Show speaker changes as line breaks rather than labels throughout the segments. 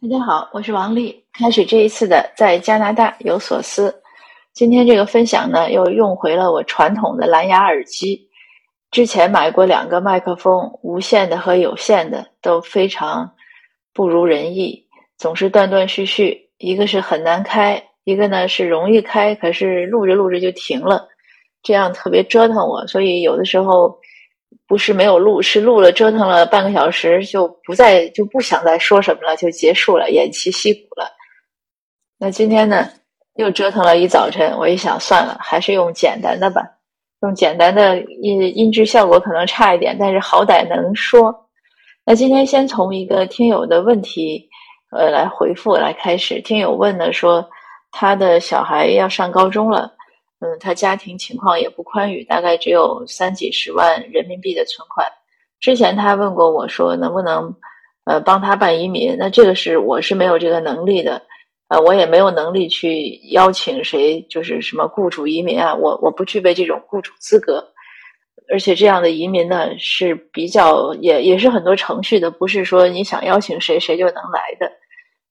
大家好，我是王丽。开始这一次的在加拿大有所思。今天这个分享呢，又用回了我传统的蓝牙耳机。之前买过两个麦克风，无线的和有线的，都非常不如人意，总是断断续续。一个是很难开，一个呢是容易开，可是录着录着就停了，这样特别折腾我。所以有的时候。不是没有录，是录了，折腾了半个小时，就不再就不想再说什么了，就结束了，偃旗息鼓了。那今天呢，又折腾了一早晨，我一想算了，还是用简单的吧，用简单的音音质效果可能差一点，但是好歹能说。那今天先从一个听友的问题，呃，来回复来开始。听友问的说，他的小孩要上高中了。嗯，他家庭情况也不宽裕，大概只有三几十万人民币的存款。之前他问过我说，能不能呃帮他办移民？那这个是我是没有这个能力的，呃，我也没有能力去邀请谁，就是什么雇主移民啊，我我不具备这种雇主资格。而且这样的移民呢是比较也也是很多程序的，不是说你想邀请谁谁就能来的。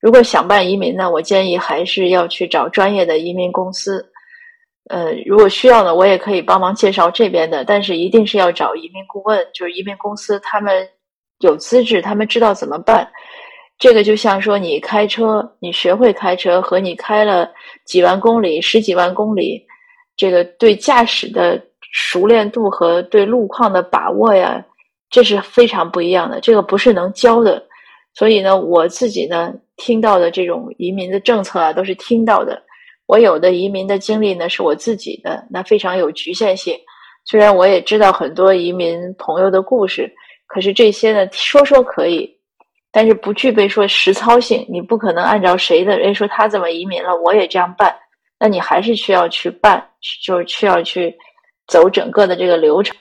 如果想办移民呢，我建议还是要去找专业的移民公司。呃，如果需要呢，我也可以帮忙介绍这边的，但是一定是要找移民顾问，就是移民公司，他们有资质，他们知道怎么办。这个就像说你开车，你学会开车和你开了几万公里、十几万公里，这个对驾驶的熟练度和对路况的把握呀，这是非常不一样的。这个不是能教的。所以呢，我自己呢听到的这种移民的政策啊，都是听到的。我有的移民的经历呢，是我自己的，那非常有局限性。虽然我也知道很多移民朋友的故事，可是这些呢，说说可以，但是不具备说实操性。你不可能按照谁的，人说他怎么移民了，我也这样办。那你还是需要去办，就是需要去走整个的这个流程。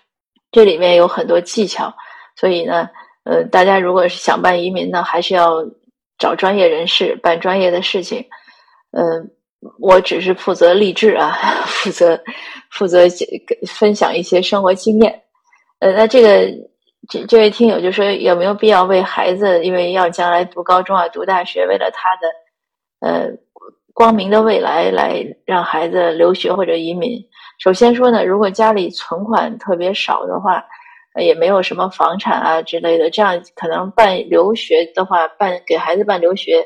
这里面有很多技巧，所以呢，呃，大家如果是想办移民呢，还是要找专业人士办专业的事情，嗯。我只是负责励志啊，负责负责分享一些生活经验。呃，那这个这这位听友就说有没有必要为孩子，因为要将来读高中啊、读大学，为了他的呃光明的未来，来让孩子留学或者移民？首先说呢，如果家里存款特别少的话，也没有什么房产啊之类的，这样可能办留学的话，办给孩子办留学。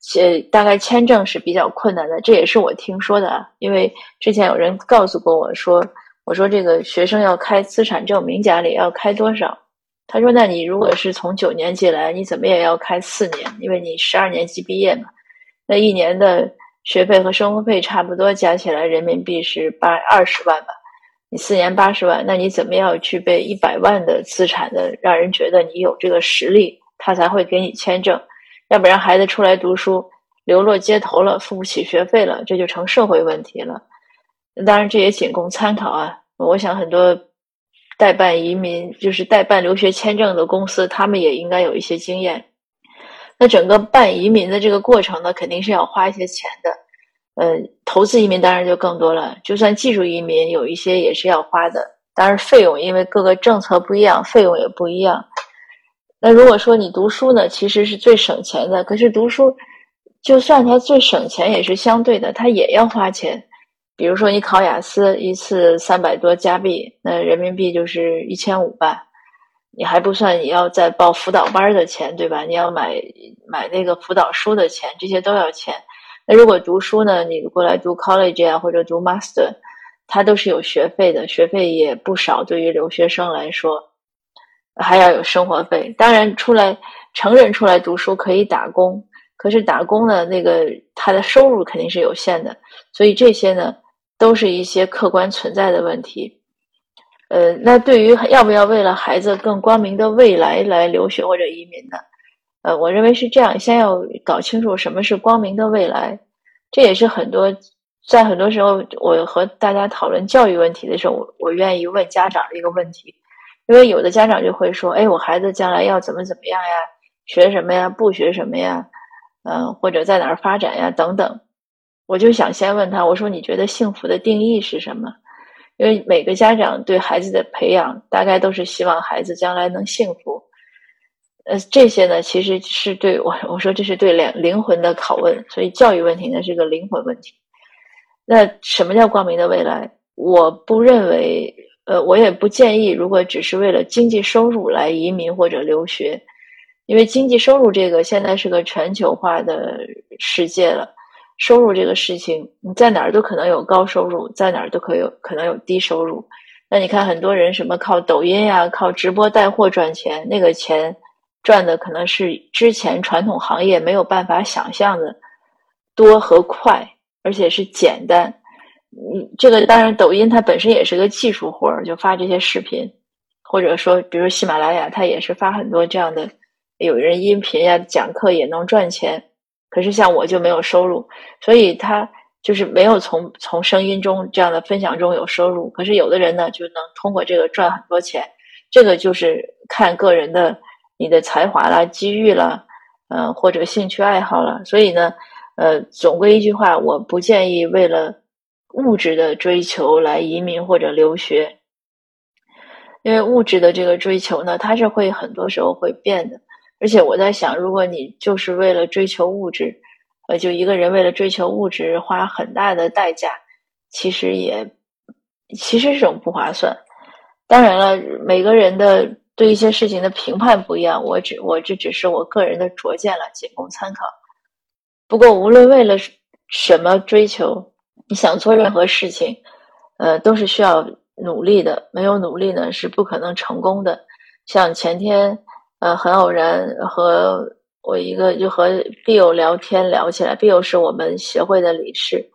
且大概签证是比较困难的，这也是我听说的啊。因为之前有人告诉过我说，我说这个学生要开资产证明，家里要开多少？他说，那你如果是从九年级来，你怎么也要开四年，因为你十二年级毕业嘛。那一年的学费和生活费差不多，加起来人民币是八二十万吧？你四年八十万，那你怎么要具备一百万的资产的，让人觉得你有这个实力，他才会给你签证。要不然孩子出来读书，流落街头了，付不起学费了，这就成社会问题了。当然，这也仅供参考啊。我想很多代办移民，就是代办留学签证的公司，他们也应该有一些经验。那整个办移民的这个过程呢，肯定是要花一些钱的。呃，投资移民当然就更多了。就算技术移民，有一些也是要花的。当然，费用因为各个政策不一样，费用也不一样。那如果说你读书呢，其实是最省钱的。可是读书，就算它最省钱，也是相对的，它也要花钱。比如说你考雅思一次三百多加币，那人民币就是一千五吧。你还不算你要再报辅导班的钱，对吧？你要买买那个辅导书的钱，这些都要钱。那如果读书呢，你过来读 college 啊，或者读 master，它都是有学费的，学费也不少。对于留学生来说。还要有生活费，当然出来成人出来读书可以打工，可是打工呢，那个他的收入肯定是有限的，所以这些呢都是一些客观存在的问题。呃，那对于要不要为了孩子更光明的未来来留学或者移民呢？呃，我认为是这样，先要搞清楚什么是光明的未来，这也是很多在很多时候我和大家讨论教育问题的时候，我我愿意问家长的一个问题。因为有的家长就会说：“哎，我孩子将来要怎么怎么样呀？学什么呀？不学什么呀？嗯，或者在哪儿发展呀？等等。”我就想先问他：“我说你觉得幸福的定义是什么？”因为每个家长对孩子的培养，大概都是希望孩子将来能幸福。呃，这些呢，其实是对我我说这是对两灵魂的拷问，所以教育问题呢是个灵魂问题。那什么叫光明的未来？我不认为，呃，我也不建议，如果只是为了经济收入来移民或者留学，因为经济收入这个现在是个全球化的世界了，收入这个事情，你在哪儿都可能有高收入，在哪儿都可有可能有低收入。那你看很多人什么靠抖音呀、靠直播带货赚钱，那个钱。赚的可能是之前传统行业没有办法想象的多和快，而且是简单。嗯这个当然，抖音它本身也是个技术活儿，就发这些视频，或者说，比如喜马拉雅，它也是发很多这样的，有人音频呀、讲课也能赚钱。可是像我就没有收入，所以他就是没有从从声音中这样的分享中有收入。可是有的人呢，就能通过这个赚很多钱。这个就是看个人的。你的才华啦、机遇啦，嗯，或者兴趣爱好了，所以呢，呃，总归一句话，我不建议为了物质的追求来移民或者留学，因为物质的这个追求呢，它是会很多时候会变的。而且我在想，如果你就是为了追求物质，呃，就一个人为了追求物质花很大的代价，其实也其实这种不划算。当然了，每个人的。对一些事情的评判不一样，我只我这只是我个人的拙见了，仅供参考。不过无论为了什么追求，你想做任何事情，呃，都是需要努力的。没有努力呢，是不可能成功的。像前天，呃，很偶然和我一个就和 Bill 聊天聊起来，Bill 是我们协会的理事，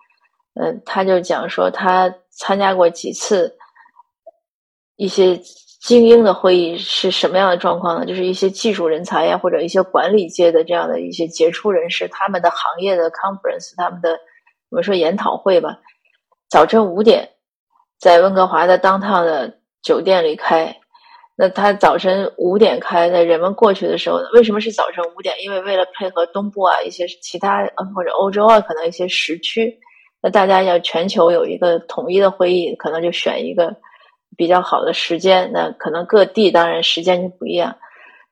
嗯，他就讲说他参加过几次一些。精英的会议是什么样的状况呢？就是一些技术人才呀，或者一些管理界的这样的一些杰出人士，他们的行业的 conference，他们的我们说研讨会吧。早晨五点，在温哥华的 downtown 的酒店里开。那他早晨五点开，那人们过去的时候，为什么是早晨五点？因为为了配合东部啊一些其他或者欧洲啊可能一些时区，那大家要全球有一个统一的会议，可能就选一个。比较好的时间，那可能各地当然时间就不一样。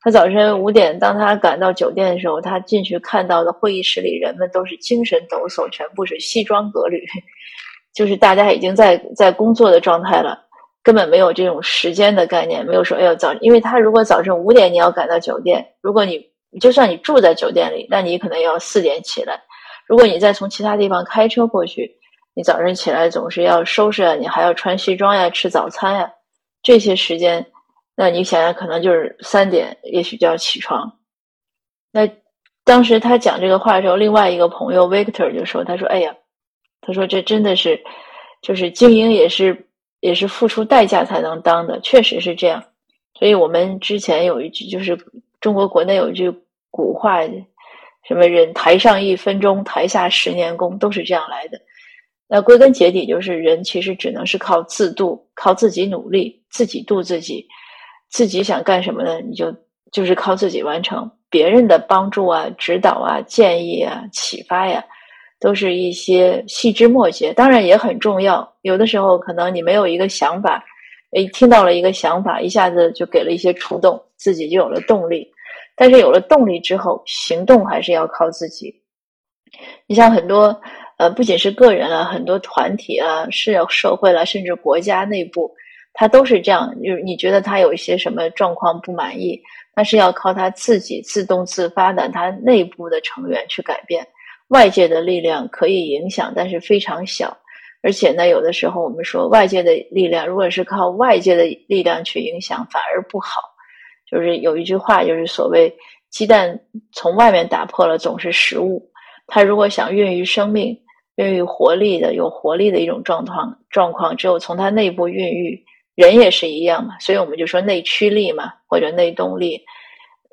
他早晨五点，当他赶到酒店的时候，他进去看到的会议室里人们都是精神抖擞，全部是西装革履，就是大家已经在在工作的状态了，根本没有这种时间的概念，没有说哎呦早，因为他如果早晨五点你要赶到酒店，如果你就算你住在酒店里，那你可能要四点起来，如果你再从其他地方开车过去。你早晨起来总是要收拾啊，你还要穿西装呀，吃早餐呀，这些时间，那你想想，可能就是三点，也许就要起床。那当时他讲这个话的时候，另外一个朋友 Victor 就说：“他说，哎呀，他说这真的是，就是精英也是也是付出代价才能当的，确实是这样。所以我们之前有一句，就是中国国内有一句古话，什么人台上一分钟，台下十年功，都是这样来的。”那归根结底就是人其实只能是靠自度，靠自己努力，自己度自己，自己想干什么呢？你就就是靠自己完成。别人的帮助啊、指导啊、建议啊、启发呀，都是一些细枝末节，当然也很重要。有的时候可能你没有一个想法，诶，听到了一个想法，一下子就给了一些触动，自己就有了动力。但是有了动力之后，行动还是要靠自己。你像很多。呃，不仅是个人了，很多团体啊，是社会了，甚至国家内部，他都是这样。就是你觉得他有一些什么状况不满意，那是要靠他自己自动自发的，他内部的成员去改变。外界的力量可以影响，但是非常小。而且呢，有的时候我们说外界的力量，如果是靠外界的力量去影响，反而不好。就是有一句话，就是所谓“鸡蛋从外面打破了总是食物”，它如果想孕育生命。孕育活力的、有活力的一种状况，状况只有从它内部孕育。人也是一样嘛，所以我们就说内驱力嘛，或者内动力。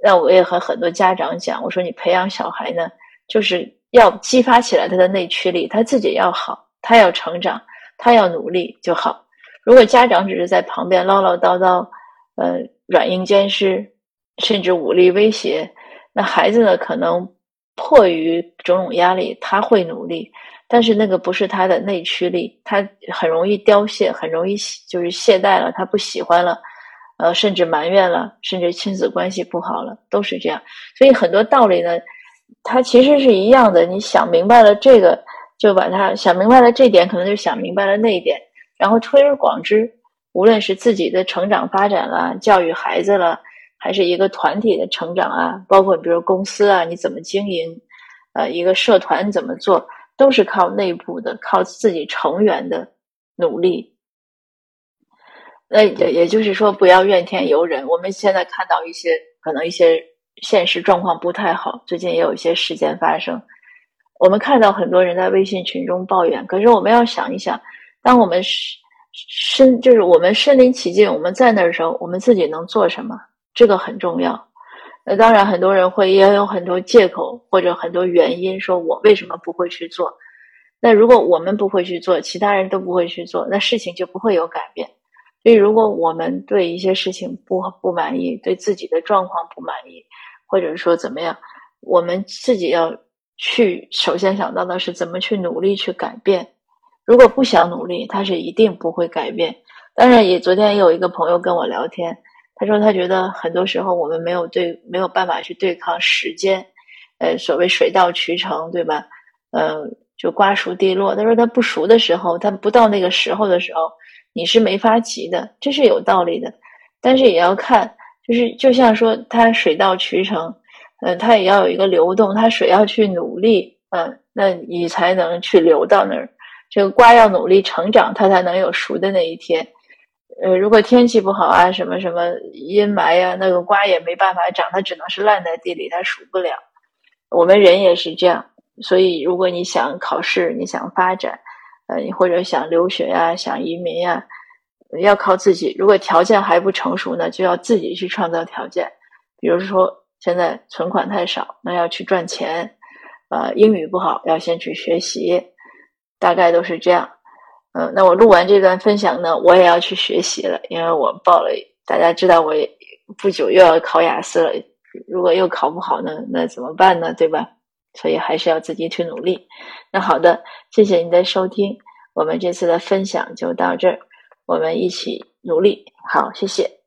那我也和很多家长讲，我说你培养小孩呢，就是要激发起来他的内驱力，他自己要好，他要成长，他要努力就好。如果家长只是在旁边唠唠叨叨，呃，软硬兼施，甚至武力威胁，那孩子呢，可能迫于种种压力，他会努力。但是那个不是他的内驱力，他很容易凋谢，很容易就是懈怠了，他不喜欢了，呃，甚至埋怨了，甚至亲子关系不好了，都是这样。所以很多道理呢，它其实是一样的。你想明白了这个，就把它想明白了这点，可能就想明白了那一点，然后推而广之，无论是自己的成长发展了，教育孩子了，还是一个团体的成长啊，包括比如公司啊，你怎么经营，呃，一个社团怎么做，都是靠内部的，靠自己成员的努力。那也也就是说，不要怨天尤人。我们现在看到一些可能一些现实状况不太好，最近也有一些事件发生。我们看到很多人在微信群中抱怨，可是我们要想一想，当我们身就是我们身临其境，我们在那儿的时候，我们自己能做什么？这个很重要。那当然，很多人会也有很多借口或者很多原因，说我为什么不会去做？那如果我们不会去做，其他人都不会去做，那事情就不会有改变。所以，如果我们对一些事情不不满意，对自己的状况不满意，或者说怎么样，我们自己要去首先想到的是怎么去努力去改变。如果不想努力，他是一定不会改变。当然，也昨天也有一个朋友跟我聊天，他说他觉得很多时候我们没有对没有办法去对抗时间，呃，所谓水到渠成，对吧？嗯，就瓜熟蒂落。他说他不熟的时候，他不到那个时候的时候。你是没法急的，这是有道理的，但是也要看，就是就像说它水到渠成，呃，它也要有一个流动，它水要去努力，嗯，那你才能去流到那儿。这个瓜要努力成长，它才能有熟的那一天。呃，如果天气不好啊，什么什么阴霾呀，那个瓜也没办法长，它只能是烂在地里，它熟不了。我们人也是这样，所以如果你想考试，你想发展。呃，你或者想留学呀，想移民呀，要靠自己。如果条件还不成熟呢，就要自己去创造条件。比如说，现在存款太少，那要去赚钱。呃，英语不好，要先去学习。大概都是这样。嗯，那我录完这段分享呢，我也要去学习了，因为我报了。大家知道，我不久又要考雅思了。如果又考不好呢，那怎么办呢？对吧？所以还是要自己去努力。那好的，谢谢您的收听，我们这次的分享就到这儿，我们一起努力。好，谢谢。